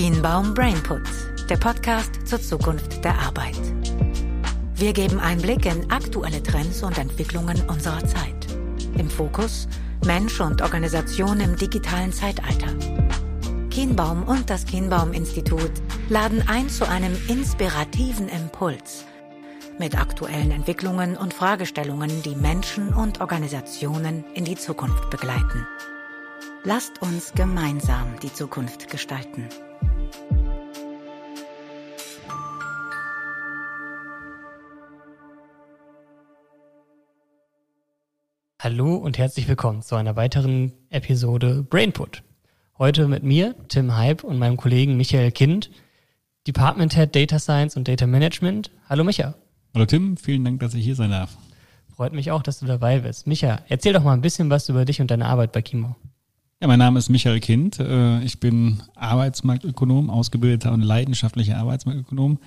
Kienbaum Brainput, der Podcast zur Zukunft der Arbeit. Wir geben Einblick in aktuelle Trends und Entwicklungen unserer Zeit. Im Fokus Mensch und Organisation im digitalen Zeitalter. Kienbaum und das Kienbaum Institut laden ein zu einem inspirativen Impuls mit aktuellen Entwicklungen und Fragestellungen, die Menschen und Organisationen in die Zukunft begleiten. Lasst uns gemeinsam die Zukunft gestalten. Hallo und herzlich willkommen zu einer weiteren Episode Brainput. Heute mit mir, Tim Hype und meinem Kollegen Michael Kind, Department Head Data Science und Data Management. Hallo Micha. Hallo Tim, vielen Dank, dass ich hier sein darf. Freut mich auch, dass du dabei bist. Micha, erzähl doch mal ein bisschen was über dich und deine Arbeit bei Kimo. Ja, mein Name ist Michael Kind. Äh, ich bin Arbeitsmarktökonom, ausgebildeter und leidenschaftlicher Arbeitsmarktökonom.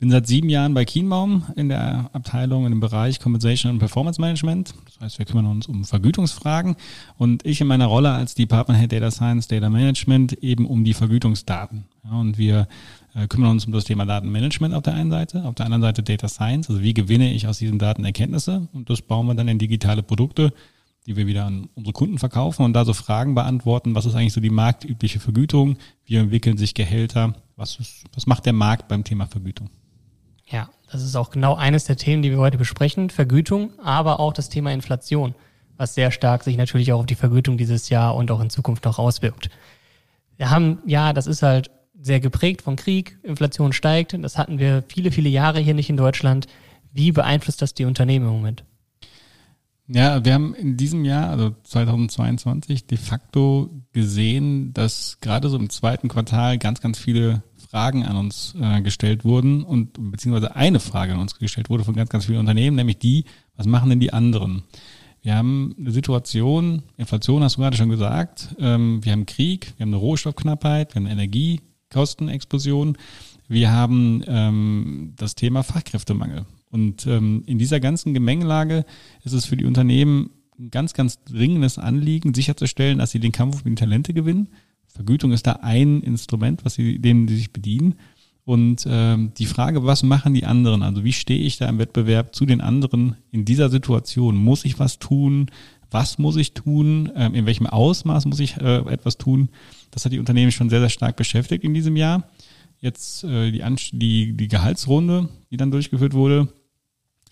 Bin seit sieben Jahren bei Kienbaum in der Abteilung in dem Bereich Compensation und Performance Management. Das heißt, wir kümmern uns um Vergütungsfragen und ich in meiner Rolle als Department Head Data Science, Data Management eben um die Vergütungsdaten. Ja, und wir äh, kümmern uns um das Thema Datenmanagement auf der einen Seite, auf der anderen Seite Data Science, also wie gewinne ich aus diesen Daten Erkenntnisse und das bauen wir dann in digitale Produkte, die wir wieder an unsere Kunden verkaufen und da so Fragen beantworten, was ist eigentlich so die marktübliche Vergütung, wie entwickeln sich Gehälter, was, ist, was macht der Markt beim Thema Vergütung. Ja, das ist auch genau eines der Themen, die wir heute besprechen, Vergütung, aber auch das Thema Inflation, was sehr stark sich natürlich auch auf die Vergütung dieses Jahr und auch in Zukunft noch auswirkt. Wir haben, ja, das ist halt sehr geprägt von Krieg, Inflation steigt, das hatten wir viele, viele Jahre hier nicht in Deutschland. Wie beeinflusst das die Unternehmen im Moment? Ja, wir haben in diesem Jahr, also 2022, de facto gesehen, dass gerade so im zweiten Quartal ganz, ganz viele Fragen an uns äh, gestellt wurden und beziehungsweise eine Frage an uns gestellt wurde von ganz, ganz vielen Unternehmen, nämlich die, was machen denn die anderen? Wir haben eine Situation, Inflation hast du gerade schon gesagt, ähm, wir haben Krieg, wir haben eine Rohstoffknappheit, wir haben Energiekostenexplosion, wir haben ähm, das Thema Fachkräftemangel. Und ähm, in dieser ganzen Gemengelage ist es für die Unternehmen ein ganz, ganz dringendes Anliegen, sicherzustellen, dass sie den Kampf um die Talente gewinnen. Vergütung ist da ein Instrument, was sie, denen sie sich bedienen. Und ähm, die Frage, was machen die anderen? Also wie stehe ich da im Wettbewerb zu den anderen in dieser Situation? Muss ich was tun? Was muss ich tun? Ähm, in welchem Ausmaß muss ich äh, etwas tun? Das hat die Unternehmen schon sehr, sehr stark beschäftigt in diesem Jahr. Jetzt äh, die, die, die Gehaltsrunde, die dann durchgeführt wurde,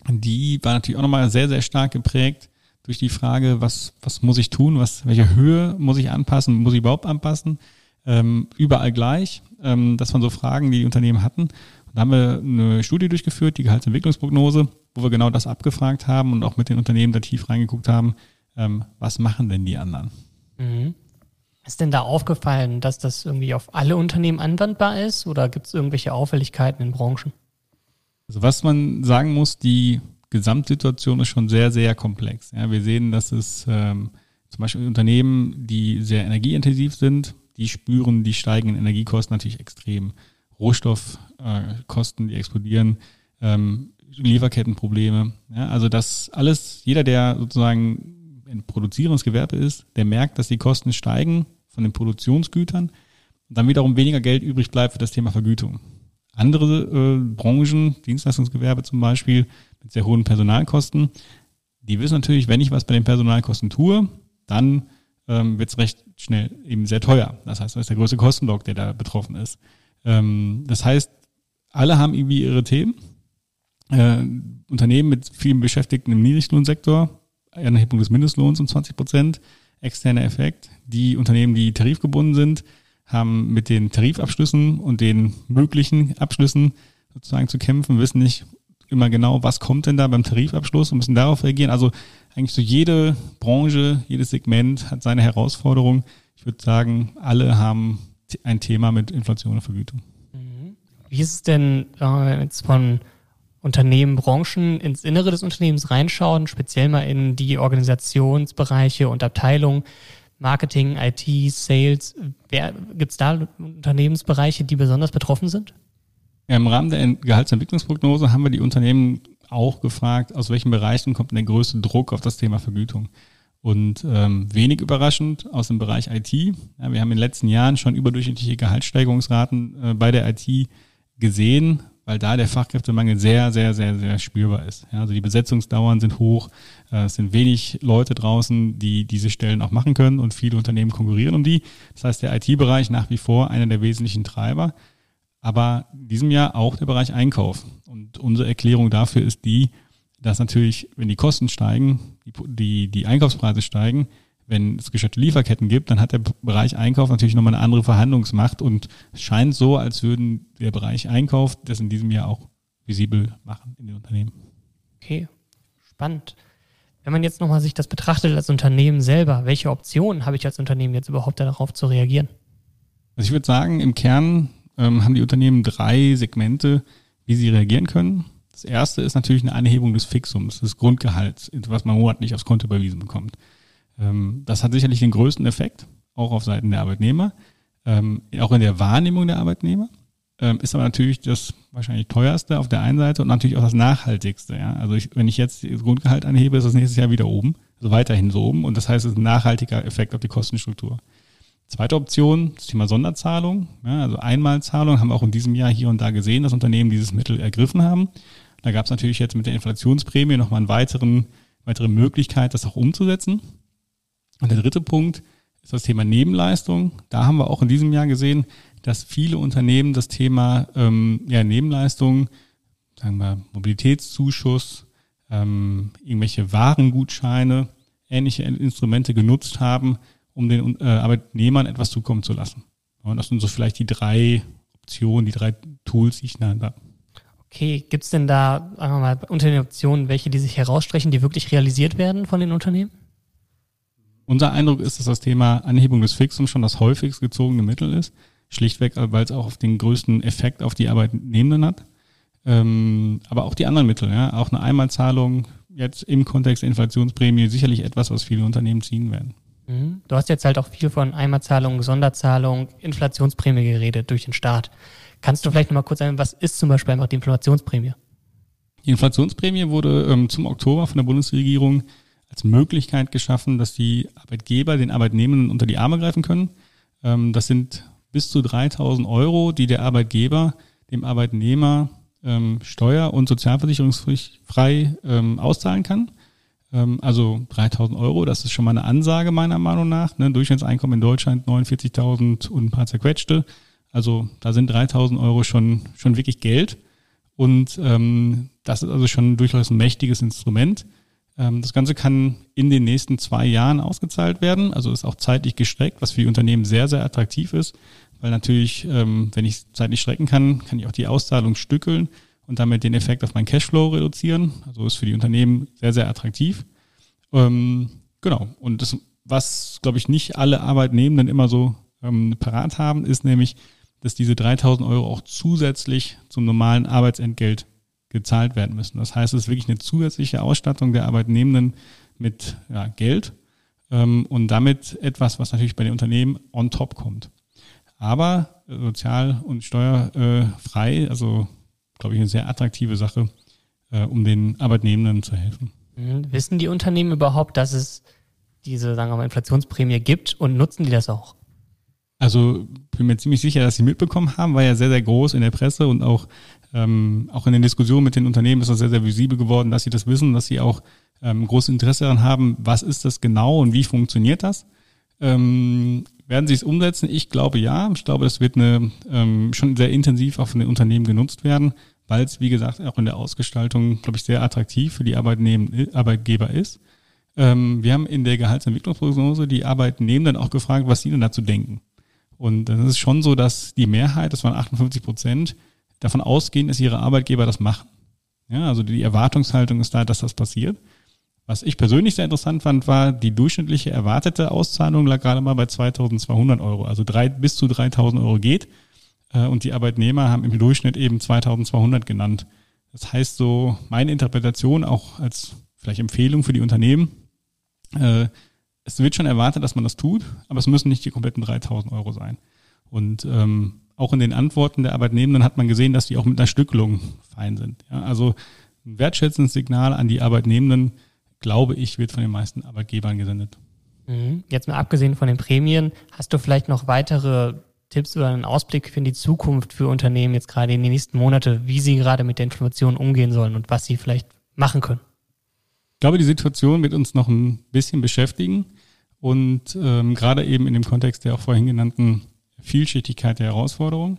die war natürlich auch nochmal sehr, sehr stark geprägt durch die Frage, was, was muss ich tun, was, welche Höhe muss ich anpassen, muss ich überhaupt anpassen, ähm, überall gleich. Ähm, das waren so Fragen, die die Unternehmen hatten. Da haben wir eine Studie durchgeführt, die Gehaltsentwicklungsprognose, wo wir genau das abgefragt haben und auch mit den Unternehmen da tief reingeguckt haben, ähm, was machen denn die anderen? Mhm. Ist denn da aufgefallen, dass das irgendwie auf alle Unternehmen anwendbar ist oder gibt es irgendwelche Auffälligkeiten in Branchen? Also was man sagen muss, die Gesamtsituation ist schon sehr, sehr komplex. Ja, wir sehen, dass es ähm, zum Beispiel Unternehmen, die sehr energieintensiv sind, die spüren die steigenden Energiekosten natürlich extrem. Rohstoffkosten, äh, die explodieren, ähm, Lieferkettenprobleme. Ja, also das alles, jeder, der sozusagen ein produzierendes Gewerbe ist, der merkt, dass die Kosten steigen von den Produktionsgütern und dann wiederum weniger Geld übrig bleibt für das Thema Vergütung. Andere äh, Branchen, Dienstleistungsgewerbe zum Beispiel, mit sehr hohen Personalkosten, die wissen natürlich, wenn ich was bei den Personalkosten tue, dann ähm, wird es recht schnell eben sehr teuer. Das heißt, das ist der größte Kostenblock, der da betroffen ist. Ähm, das heißt, alle haben irgendwie ihre Themen. Äh, Unternehmen mit vielen Beschäftigten im Niedriglohnsektor, Anhebung des Mindestlohns um 20 Prozent, externer Effekt. Die Unternehmen, die tarifgebunden sind, haben mit den Tarifabschlüssen und den möglichen Abschlüssen sozusagen zu kämpfen, wissen nicht immer genau, was kommt denn da beim Tarifabschluss und müssen darauf reagieren. Also eigentlich so jede Branche, jedes Segment hat seine Herausforderung. Ich würde sagen, alle haben ein Thema mit Inflation und Vergütung. Mhm. Wie ist es denn äh, jetzt von Unternehmen, Branchen ins Innere des Unternehmens reinschauen, speziell mal in die Organisationsbereiche und Abteilungen? Marketing, IT, Sales. Gibt es da Unternehmensbereiche, die besonders betroffen sind? Im Rahmen der Gehaltsentwicklungsprognose haben wir die Unternehmen auch gefragt, aus welchen Bereichen kommt der größte Druck auf das Thema Vergütung. Und ähm, wenig überraschend aus dem Bereich IT. Ja, wir haben in den letzten Jahren schon überdurchschnittliche Gehaltssteigerungsraten äh, bei der IT gesehen, weil da der Fachkräftemangel sehr, sehr, sehr, sehr spürbar ist. Ja, also die Besetzungsdauern sind hoch, äh, es sind wenig Leute draußen, die diese Stellen auch machen können und viele Unternehmen konkurrieren um die. Das heißt, der IT-Bereich nach wie vor einer der wesentlichen Treiber, aber in diesem Jahr auch der Bereich Einkauf. Und unsere Erklärung dafür ist die, dass natürlich, wenn die Kosten steigen, die, die, die Einkaufspreise steigen, wenn es gestörte Lieferketten gibt, dann hat der Bereich Einkauf natürlich nochmal eine andere Verhandlungsmacht und es scheint so, als würden der Bereich Einkauf das in diesem Jahr auch visibel machen in den Unternehmen. Okay, spannend. Wenn man jetzt nochmal sich das betrachtet als Unternehmen selber, welche Optionen habe ich als Unternehmen jetzt überhaupt darauf zu reagieren? Also ich würde sagen, im Kern ähm, haben die Unternehmen drei Segmente, wie sie reagieren können. Das erste ist natürlich eine Anhebung des Fixums, des Grundgehalts, was man monatlich aufs Konto überwiesen bekommt. Ähm, das hat sicherlich den größten Effekt, auch auf Seiten der Arbeitnehmer, ähm, auch in der Wahrnehmung der Arbeitnehmer. Ähm, ist aber natürlich das wahrscheinlich teuerste auf der einen Seite und natürlich auch das nachhaltigste. Ja? Also ich, wenn ich jetzt das Grundgehalt anhebe, ist das nächstes Jahr wieder oben, also weiterhin so oben und das heißt, es ist ein nachhaltiger Effekt auf die Kostenstruktur. Zweite Option, das Thema Sonderzahlung. Ja, also Einmalzahlung haben wir auch in diesem Jahr hier und da gesehen, dass Unternehmen dieses Mittel ergriffen haben. Da gab es natürlich jetzt mit der Inflationsprämie nochmal eine weiteren, weitere Möglichkeit, das auch umzusetzen. Und der dritte Punkt ist das Thema Nebenleistung. Da haben wir auch in diesem Jahr gesehen, dass viele Unternehmen das Thema ähm, ja, Nebenleistung, sagen wir Mobilitätszuschuss, ähm, irgendwelche Warengutscheine, ähnliche Instrumente genutzt haben, um den äh, Arbeitnehmern etwas zukommen zu lassen. Und das sind so vielleicht die drei Optionen, die drei Tools, die ich nenne. Okay, gibt es denn da, sagen wir mal, unter den Optionen welche, die sich herausstrechen, die wirklich realisiert werden von den Unternehmen? Unser Eindruck ist, dass das Thema Anhebung des Fixums schon das häufigst gezogene Mittel ist. Schlichtweg, weil es auch auf den größten Effekt auf die Arbeitnehmenden hat. Ähm, aber auch die anderen Mittel, ja, auch eine Einmalzahlung jetzt im Kontext der Inflationsprämie sicherlich etwas, was viele Unternehmen ziehen werden. Mhm. Du hast jetzt halt auch viel von Einmalzahlung, Sonderzahlung, Inflationsprämie geredet durch den Staat. Kannst du vielleicht nochmal kurz sagen, was ist zum Beispiel einfach die Inflationsprämie? Die Inflationsprämie wurde ähm, zum Oktober von der Bundesregierung als Möglichkeit geschaffen, dass die Arbeitgeber den Arbeitnehmenden unter die Arme greifen können. Ähm, das sind bis zu 3000 Euro, die der Arbeitgeber dem Arbeitnehmer ähm, steuer- und sozialversicherungsfrei ähm, auszahlen kann. Also 3000 Euro, das ist schon mal eine Ansage meiner Meinung nach. Ne? Durchschnittseinkommen in Deutschland 49.000 und ein paar zerquetschte. Also da sind 3000 Euro schon, schon wirklich Geld. Und ähm, das ist also schon durchaus ein mächtiges Instrument. Ähm, das Ganze kann in den nächsten zwei Jahren ausgezahlt werden, also ist auch zeitlich gestreckt, was für die Unternehmen sehr, sehr attraktiv ist, weil natürlich, ähm, wenn ich zeitlich strecken kann, kann ich auch die Auszahlung stückeln und damit den Effekt auf meinen Cashflow reduzieren. Also ist für die Unternehmen sehr, sehr attraktiv. Ähm, genau. Und das, was, glaube ich, nicht alle Arbeitnehmenden immer so parat haben, ist nämlich, dass diese 3000 Euro auch zusätzlich zum normalen Arbeitsentgelt gezahlt werden müssen. Das heißt, es ist wirklich eine zusätzliche Ausstattung der Arbeitnehmenden mit ja, Geld ähm, und damit etwas, was natürlich bei den Unternehmen on top kommt. Aber sozial- und steuerfrei, also glaube ich, eine sehr attraktive Sache, äh, um den Arbeitnehmenden zu helfen. Mhm. Wissen die Unternehmen überhaupt, dass es diese, sagen wir mal, Inflationsprämie gibt und nutzen die das auch? Also bin mir ziemlich sicher, dass sie mitbekommen haben, war ja sehr, sehr groß in der Presse und auch ähm, auch in den Diskussionen mit den Unternehmen ist das sehr, sehr visibel geworden, dass sie das wissen, dass sie auch ähm, großes Interesse daran haben, was ist das genau und wie funktioniert das. Ähm, werden sie es umsetzen? Ich glaube ja. Ich glaube, das wird eine, ähm, schon sehr intensiv auch von den Unternehmen genutzt werden, weil es, wie gesagt, auch in der Ausgestaltung, glaube ich, sehr attraktiv für die Arbeitgeber ist. Ähm, wir haben in der Gehaltsentwicklungsprognose die Arbeitnehmenden auch gefragt, was sie denn dazu denken. Und das ist schon so, dass die Mehrheit, das waren 58 Prozent, davon ausgehen, dass ihre Arbeitgeber das machen. Ja, also die Erwartungshaltung ist da, dass das passiert. Was ich persönlich sehr interessant fand, war, die durchschnittliche erwartete Auszahlung lag gerade mal bei 2200 Euro. Also drei, bis zu 3000 Euro geht. Äh, und die Arbeitnehmer haben im Durchschnitt eben 2200 genannt. Das heißt so, meine Interpretation auch als vielleicht Empfehlung für die Unternehmen, äh, es wird schon erwartet, dass man das tut, aber es müssen nicht die kompletten 3000 Euro sein. Und ähm, auch in den Antworten der Arbeitnehmenden hat man gesehen, dass die auch mit einer Stückelung fein sind. Ja, also ein wertschätzendes Signal an die Arbeitnehmenden, glaube ich, wird von den meisten Arbeitgebern gesendet. Mhm. Jetzt mal abgesehen von den Prämien, hast du vielleicht noch weitere Tipps oder einen Ausblick für die Zukunft für Unternehmen jetzt gerade in den nächsten Monate, wie sie gerade mit der Information umgehen sollen und was sie vielleicht machen können? Ich glaube, die Situation wird uns noch ein bisschen beschäftigen und ähm, gerade eben in dem Kontext der auch vorhin genannten Vielschichtigkeit der Herausforderung.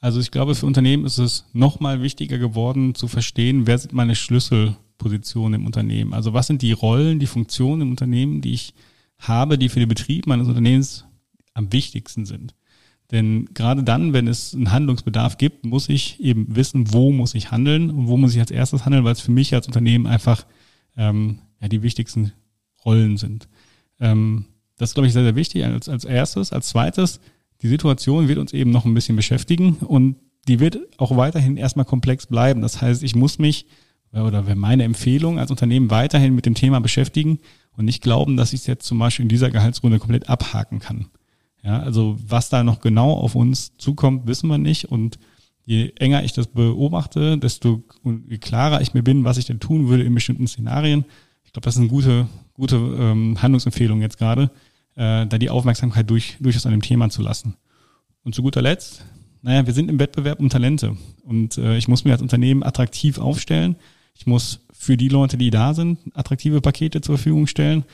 Also ich glaube, für Unternehmen ist es nochmal wichtiger geworden zu verstehen, wer sind meine Schlüsselpositionen im Unternehmen. Also was sind die Rollen, die Funktionen im Unternehmen, die ich habe, die für den Betrieb meines Unternehmens am wichtigsten sind. Denn gerade dann, wenn es einen Handlungsbedarf gibt, muss ich eben wissen, wo muss ich handeln und wo muss ich als erstes handeln, weil es für mich als Unternehmen einfach ähm, ja, die wichtigsten Rollen sind. Ähm, das ist, glaube ich, sehr, sehr wichtig als, als erstes. Als zweites, die Situation wird uns eben noch ein bisschen beschäftigen und die wird auch weiterhin erstmal komplex bleiben. Das heißt, ich muss mich oder wäre meine Empfehlung als Unternehmen weiterhin mit dem Thema beschäftigen und nicht glauben, dass ich es jetzt zum Beispiel in dieser Gehaltsrunde komplett abhaken kann. Ja, also was da noch genau auf uns zukommt, wissen wir nicht. Und je enger ich das beobachte, desto klarer ich mir bin, was ich denn tun würde in bestimmten Szenarien. Ich glaube, das ist eine gute, gute ähm, Handlungsempfehlung jetzt gerade, äh, da die Aufmerksamkeit durch, durchaus an dem Thema zu lassen. Und zu guter Letzt, naja, wir sind im Wettbewerb um Talente. Und äh, ich muss mir als Unternehmen attraktiv aufstellen. Ich muss für die Leute, die da sind, attraktive Pakete zur Verfügung stellen.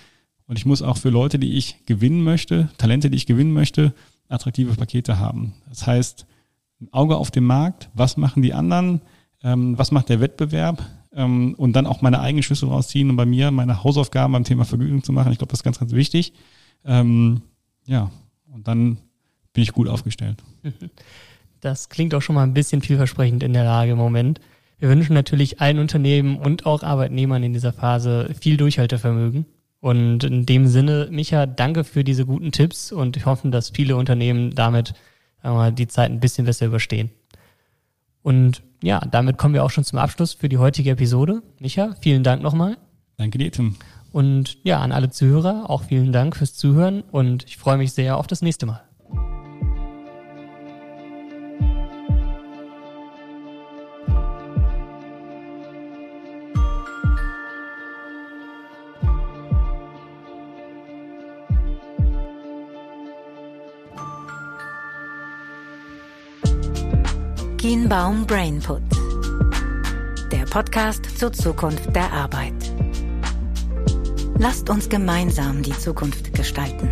Und ich muss auch für Leute, die ich gewinnen möchte, Talente, die ich gewinnen möchte, attraktive Pakete haben. Das heißt, ein Auge auf dem Markt, was machen die anderen, ähm, was macht der Wettbewerb ähm, und dann auch meine eigenen Schlüssel rausziehen und bei mir meine Hausaufgaben beim Thema Vergütung zu machen. Ich glaube, das ist ganz, ganz wichtig. Ähm, ja, und dann bin ich gut aufgestellt. Das klingt auch schon mal ein bisschen vielversprechend in der Lage im Moment. Wir wünschen natürlich allen Unternehmen und auch Arbeitnehmern in dieser Phase viel Durchhaltevermögen und in dem Sinne, Micha, danke für diese guten Tipps und ich hoffe, dass viele Unternehmen damit mal, die Zeit ein bisschen besser überstehen. Und ja, damit kommen wir auch schon zum Abschluss für die heutige Episode. Micha, vielen Dank nochmal. Danke dir, Tim. Und ja, an alle Zuhörer auch vielen Dank fürs Zuhören und ich freue mich sehr auf das nächste Mal. Kienbaum Brainput. Der Podcast zur Zukunft der Arbeit. Lasst uns gemeinsam die Zukunft gestalten.